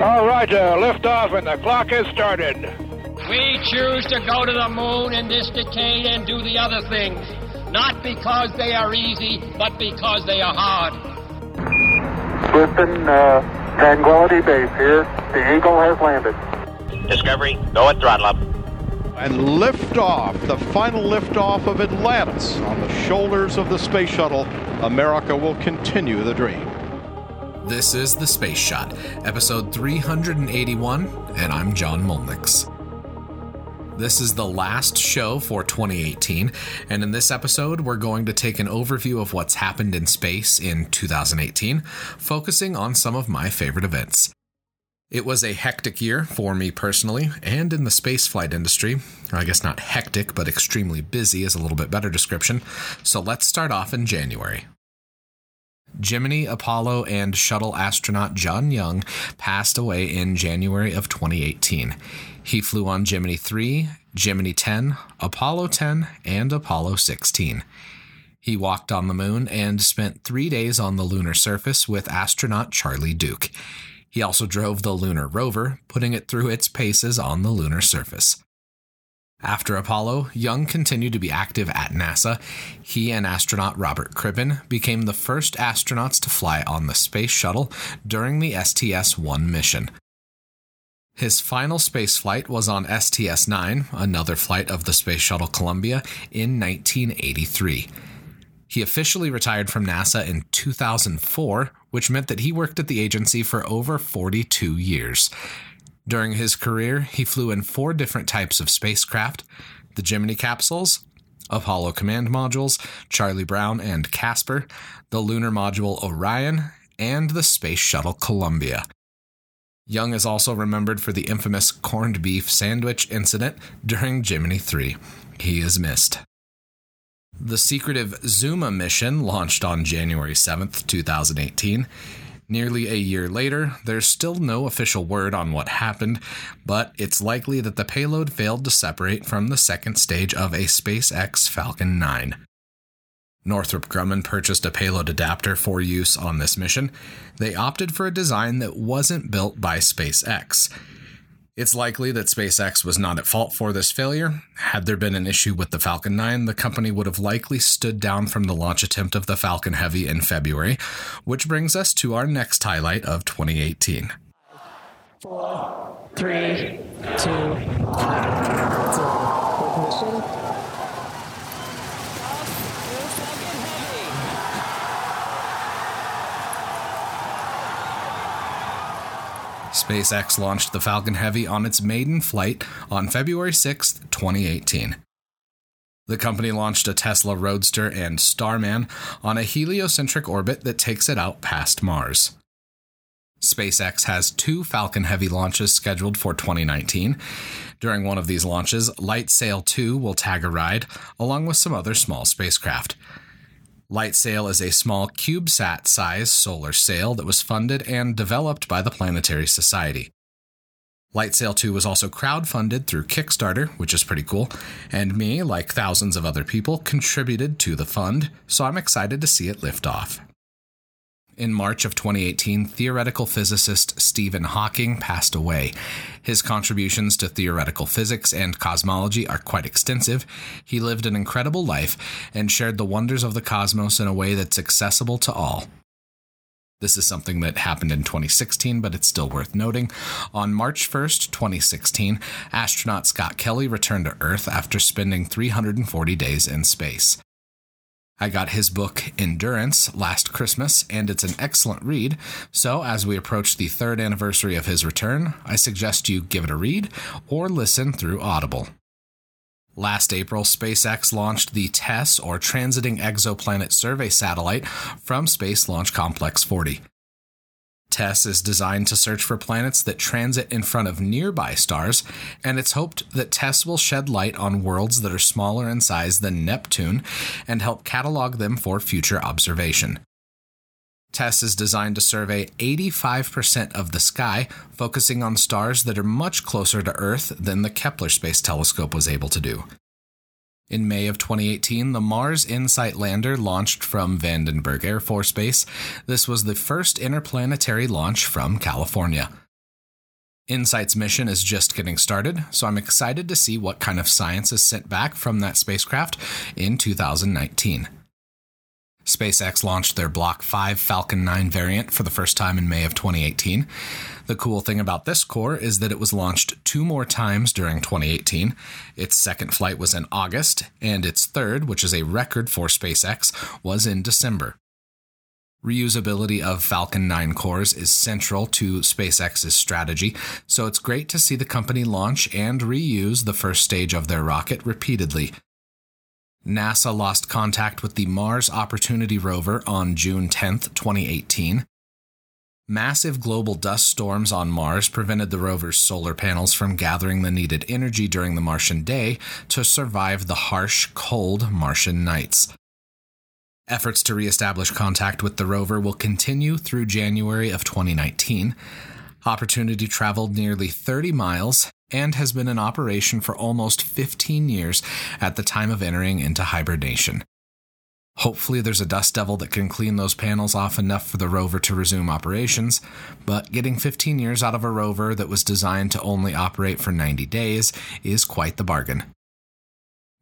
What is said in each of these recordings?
All right, uh, lift off and the clock has started. We choose to go to the moon in this decade and do the other things, not because they are easy, but because they are hard. Houston, uh, Tranquility Base here. The Eagle has landed. Discovery, go at throttle up. And liftoff, the final liftoff of Atlantis on the shoulders of the space shuttle. America will continue the dream. This is The Space Shot, episode 381, and I'm John Mulnix. This is the last show for 2018, and in this episode, we're going to take an overview of what's happened in space in 2018, focusing on some of my favorite events. It was a hectic year for me personally and in the spaceflight industry. I guess not hectic, but extremely busy is a little bit better description. So let's start off in January. Gemini, Apollo, and shuttle astronaut John Young passed away in January of 2018. He flew on Gemini 3, Gemini 10, Apollo 10, and Apollo 16. He walked on the moon and spent three days on the lunar surface with astronaut Charlie Duke. He also drove the lunar rover, putting it through its paces on the lunar surface. After Apollo, Young continued to be active at NASA. He and astronaut Robert Crippen became the first astronauts to fly on the space shuttle during the STS 1 mission. His final space flight was on STS 9, another flight of the Space Shuttle Columbia, in 1983. He officially retired from NASA in 2004, which meant that he worked at the agency for over 42 years. During his career, he flew in four different types of spacecraft the Gemini capsules, Apollo command modules, Charlie Brown and Casper, the lunar module Orion, and the Space Shuttle Columbia. Young is also remembered for the infamous corned beef sandwich incident during Gemini 3. He is missed. The secretive Zuma mission launched on January 7th, 2018. Nearly a year later, there's still no official word on what happened, but it's likely that the payload failed to separate from the second stage of a SpaceX Falcon 9. Northrop Grumman purchased a payload adapter for use on this mission. They opted for a design that wasn't built by SpaceX. It's likely that SpaceX was not at fault for this failure. Had there been an issue with the Falcon 9, the company would have likely stood down from the launch attempt of the Falcon Heavy in February, which brings us to our next highlight of 2018. Four, three, two, one. SpaceX launched the Falcon Heavy on its maiden flight on February 6, 2018. The company launched a Tesla Roadster and Starman on a heliocentric orbit that takes it out past Mars. SpaceX has two Falcon Heavy launches scheduled for 2019. During one of these launches, LightSail 2 will tag a ride, along with some other small spacecraft. LightSail is a small CubeSat size solar sail that was funded and developed by the Planetary Society. LightSail 2 was also crowdfunded through Kickstarter, which is pretty cool, and me, like thousands of other people, contributed to the fund, so I'm excited to see it lift off. In March of 2018, theoretical physicist Stephen Hawking passed away. His contributions to theoretical physics and cosmology are quite extensive. He lived an incredible life and shared the wonders of the cosmos in a way that's accessible to all. This is something that happened in 2016, but it's still worth noting. On March 1st, 2016, astronaut Scott Kelly returned to Earth after spending 340 days in space. I got his book Endurance last Christmas, and it's an excellent read. So, as we approach the third anniversary of his return, I suggest you give it a read or listen through Audible. Last April, SpaceX launched the TESS, or Transiting Exoplanet Survey Satellite, from Space Launch Complex 40. TESS is designed to search for planets that transit in front of nearby stars, and it's hoped that TESS will shed light on worlds that are smaller in size than Neptune and help catalog them for future observation. TESS is designed to survey 85% of the sky, focusing on stars that are much closer to Earth than the Kepler Space Telescope was able to do. In May of 2018, the Mars InSight lander launched from Vandenberg Air Force Base. This was the first interplanetary launch from California. InSight's mission is just getting started, so I'm excited to see what kind of science is sent back from that spacecraft in 2019. SpaceX launched their Block 5 Falcon 9 variant for the first time in May of 2018. The cool thing about this core is that it was launched two more times during 2018. Its second flight was in August, and its third, which is a record for SpaceX, was in December. Reusability of Falcon 9 cores is central to SpaceX's strategy, so it's great to see the company launch and reuse the first stage of their rocket repeatedly. NASA lost contact with the Mars Opportunity rover on June 10, 2018. Massive global dust storms on Mars prevented the rover's solar panels from gathering the needed energy during the Martian day to survive the harsh, cold Martian nights. Efforts to reestablish contact with the rover will continue through January of 2019. Opportunity traveled nearly 30 miles and has been in operation for almost 15 years at the time of entering into hibernation. Hopefully, there's a dust devil that can clean those panels off enough for the rover to resume operations, but getting 15 years out of a rover that was designed to only operate for 90 days is quite the bargain.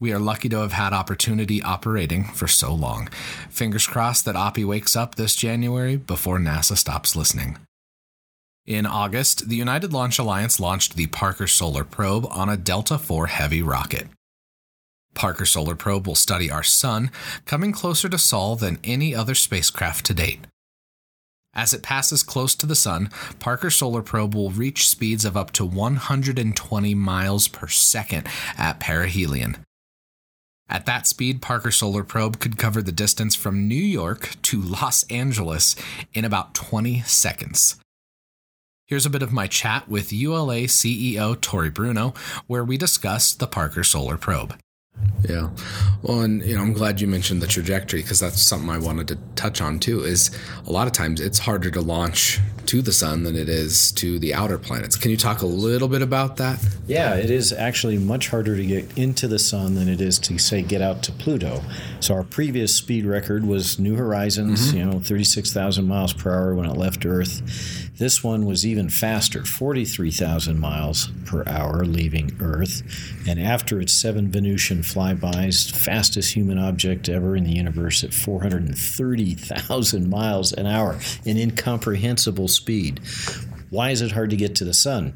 We are lucky to have had opportunity operating for so long. Fingers crossed that Oppy wakes up this January before NASA stops listening. In August, the United Launch Alliance launched the Parker Solar Probe on a Delta IV Heavy rocket. Parker Solar Probe will study our Sun, coming closer to Sol than any other spacecraft to date. As it passes close to the Sun, Parker Solar Probe will reach speeds of up to 120 miles per second at perihelion. At that speed, Parker Solar Probe could cover the distance from New York to Los Angeles in about 20 seconds. Here's a bit of my chat with ULA CEO Tory Bruno, where we discussed the Parker Solar Probe. Yeah. Well, and you know, I'm glad you mentioned the trajectory because that's something I wanted to touch on too. Is a lot of times it's harder to launch to the sun than it is to the outer planets. Can you talk a little bit about that? Yeah, it is actually much harder to get into the sun than it is to say get out to Pluto. So our previous speed record was New Horizons, mm-hmm. you know, 36,000 miles per hour when it left Earth. This one was even faster, 43,000 miles per hour leaving Earth. And after its seven Venusian flybys, fastest human object ever in the universe at 430,000 miles an hour, an incomprehensible speed. Why is it hard to get to the sun?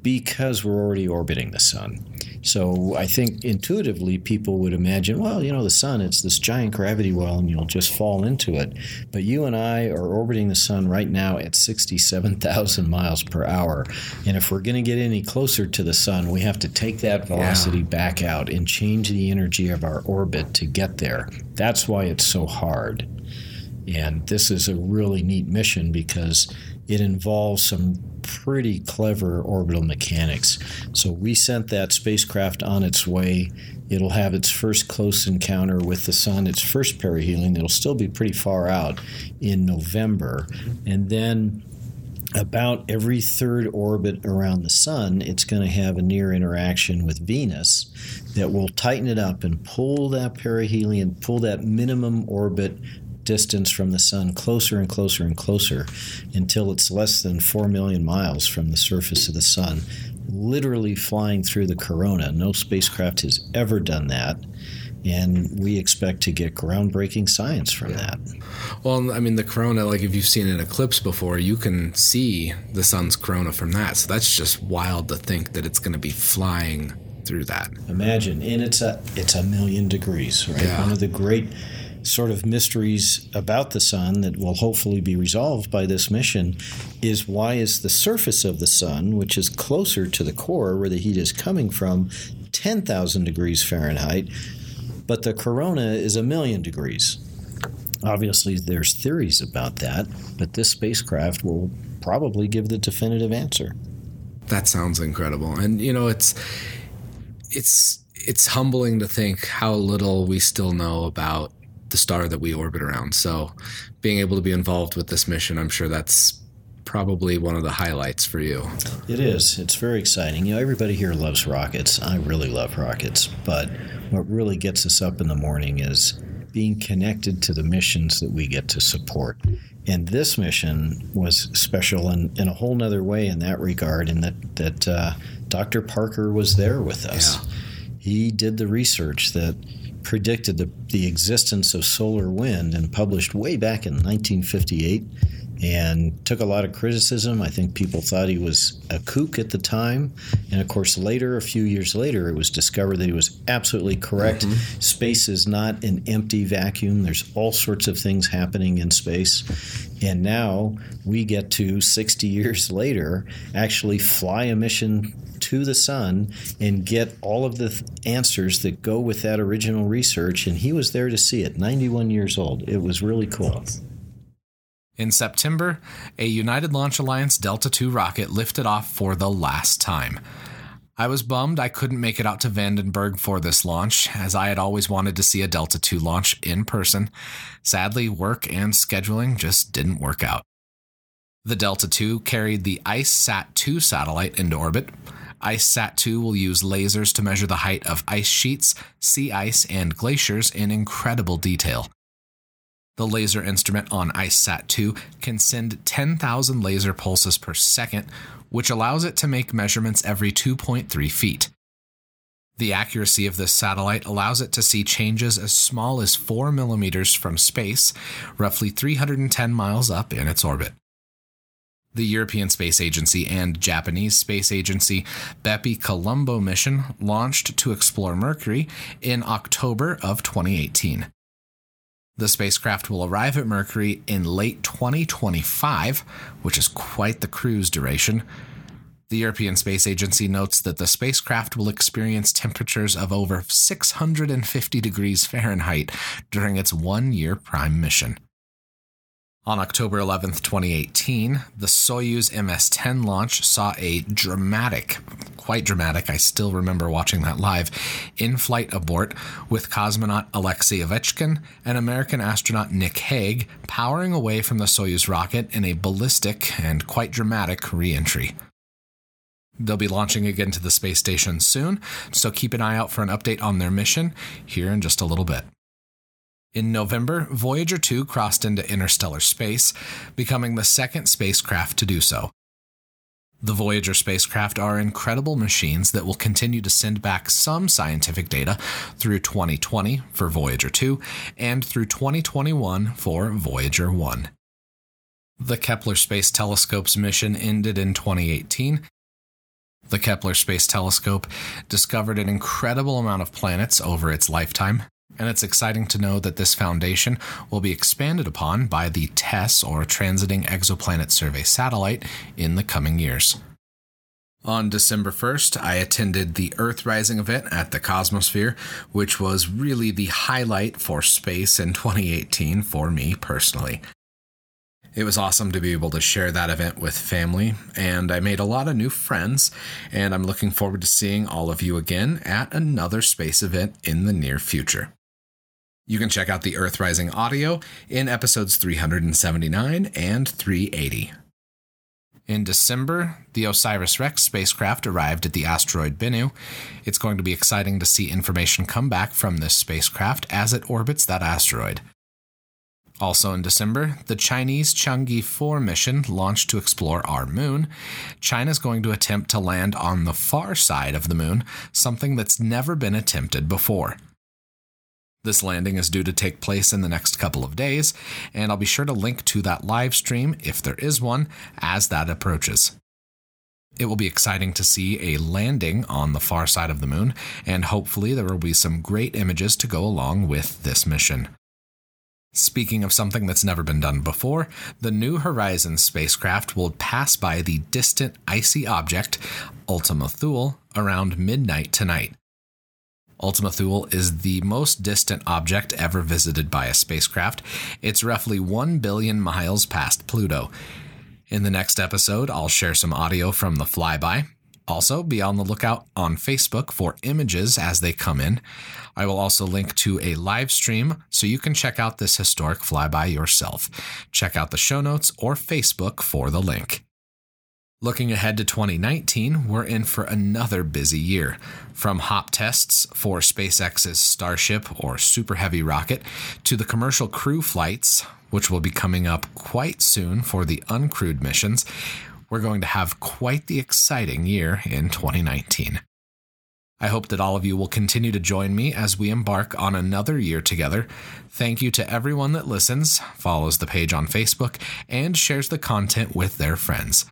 Because we're already orbiting the sun. So I think intuitively people would imagine, well, you know, the sun, it's this giant gravity well and you'll just fall into it. But you and I are orbiting the sun right now at 67,000 miles per hour. And if we're going to get any closer to the sun, we have to take that velocity yeah. back out and change the energy of our orbit to get there. That's why it's so hard. And this is a really neat mission because it involves some pretty clever orbital mechanics. So we sent that spacecraft on its way. It'll have its first close encounter with the sun, its first perihelion. It'll still be pretty far out in November. And then about every third orbit around the sun, it's going to have a near interaction with Venus that will tighten it up and pull that perihelion, pull that minimum orbit distance from the sun closer and closer and closer until it's less than 4 million miles from the surface of the sun, literally flying through the corona. No spacecraft has ever done that. And we expect to get groundbreaking science from that. Well, I mean, the corona, like if you've seen an eclipse before, you can see the sun's corona from that. So that's just wild to think that it's going to be flying through that. Imagine, and it's a it's a million degrees, right? Yeah. One of the great sort of mysteries about the sun that will hopefully be resolved by this mission is why is the surface of the sun, which is closer to the core where the heat is coming from, 10,000 degrees Fahrenheit, but the corona is a million degrees. Obviously, there's theories about that, but this spacecraft will probably give the definitive answer. That sounds incredible. And you know, it's it's it's humbling to think how little we still know about the star that we orbit around. So, being able to be involved with this mission, I'm sure that's probably one of the highlights for you. It is. It's very exciting. You know, everybody here loves rockets. I really love rockets, but what really gets us up in the morning is being connected to the missions that we get to support. And this mission was special in, in a whole nother way in that regard, in that, that uh, Dr. Parker was there with us. Yeah. He did the research that predicted the, the existence of solar wind and published way back in 1958 and took a lot of criticism. I think people thought he was a kook at the time. And of course, later, a few years later, it was discovered that he was absolutely correct. Mm-hmm. Space is not an empty vacuum, there's all sorts of things happening in space. And now we get to 60 years later actually fly a mission to the sun and get all of the th- answers that go with that original research. And he was there to see it, 91 years old. It was really cool. In September, a United Launch Alliance Delta II rocket lifted off for the last time. I was bummed I couldn't make it out to Vandenberg for this launch, as I had always wanted to see a Delta II launch in person. Sadly, work and scheduling just didn't work out. The Delta II carried the IceSat 2 satellite into orbit. IceSat 2 will use lasers to measure the height of ice sheets, sea ice, and glaciers in incredible detail. The laser instrument on IceSat 2 can send 10,000 laser pulses per second, which allows it to make measurements every 2.3 feet. The accuracy of this satellite allows it to see changes as small as 4 millimeters from space, roughly 310 miles up in its orbit. The European Space Agency and Japanese Space Agency Bepi Colombo mission launched to explore Mercury in October of 2018. The spacecraft will arrive at Mercury in late 2025, which is quite the cruise duration. The European Space Agency notes that the spacecraft will experience temperatures of over 650 degrees Fahrenheit during its one year prime mission. On October 11, 2018, the Soyuz MS 10 launch saw a dramatic, quite dramatic, I still remember watching that live, in flight abort with cosmonaut Alexei Ovchinin and American astronaut Nick Hague powering away from the Soyuz rocket in a ballistic and quite dramatic re entry. They'll be launching again to the space station soon, so keep an eye out for an update on their mission here in just a little bit. In November, Voyager 2 crossed into interstellar space, becoming the second spacecraft to do so. The Voyager spacecraft are incredible machines that will continue to send back some scientific data through 2020 for Voyager 2 and through 2021 for Voyager 1. The Kepler Space Telescope's mission ended in 2018. The Kepler Space Telescope discovered an incredible amount of planets over its lifetime, and it's exciting to know that this foundation will be expanded upon by the TESS, or Transiting Exoplanet Survey satellite, in the coming years. On December 1st, I attended the Earth Rising event at the Cosmosphere, which was really the highlight for space in 2018 for me personally. It was awesome to be able to share that event with family, and I made a lot of new friends, and I'm looking forward to seeing all of you again at another space event in the near future. You can check out the Earth Rising audio in episodes 379 and 380. In December, the OSIRIS REx spacecraft arrived at the asteroid Bennu. It's going to be exciting to see information come back from this spacecraft as it orbits that asteroid. Also in December, the Chinese Chang'e 4 mission launched to explore our moon. China's going to attempt to land on the far side of the moon, something that's never been attempted before. This landing is due to take place in the next couple of days, and I'll be sure to link to that live stream, if there is one, as that approaches. It will be exciting to see a landing on the far side of the moon, and hopefully, there will be some great images to go along with this mission. Speaking of something that's never been done before, the New Horizons spacecraft will pass by the distant icy object, Ultima Thule, around midnight tonight. Ultima Thule is the most distant object ever visited by a spacecraft. It's roughly 1 billion miles past Pluto. In the next episode, I'll share some audio from the flyby. Also, be on the lookout on Facebook for images as they come in. I will also link to a live stream so you can check out this historic flyby yourself. Check out the show notes or Facebook for the link. Looking ahead to 2019, we're in for another busy year. From hop tests for SpaceX's Starship or Super Heavy rocket to the commercial crew flights, which will be coming up quite soon for the uncrewed missions, we're going to have quite the exciting year in 2019. I hope that all of you will continue to join me as we embark on another year together. Thank you to everyone that listens, follows the page on Facebook, and shares the content with their friends.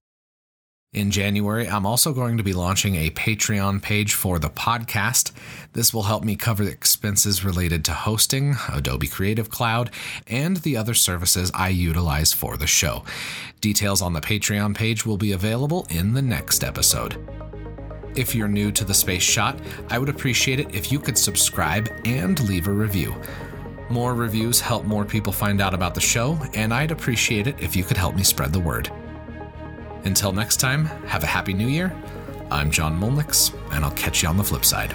In January, I'm also going to be launching a Patreon page for the podcast. This will help me cover expenses related to hosting, Adobe Creative Cloud, and the other services I utilize for the show. Details on the Patreon page will be available in the next episode. If you're new to the Space Shot, I would appreciate it if you could subscribe and leave a review. More reviews help more people find out about the show, and I'd appreciate it if you could help me spread the word. Until next time, have a happy new year. I'm John Mulnix, and I'll catch you on the flip side.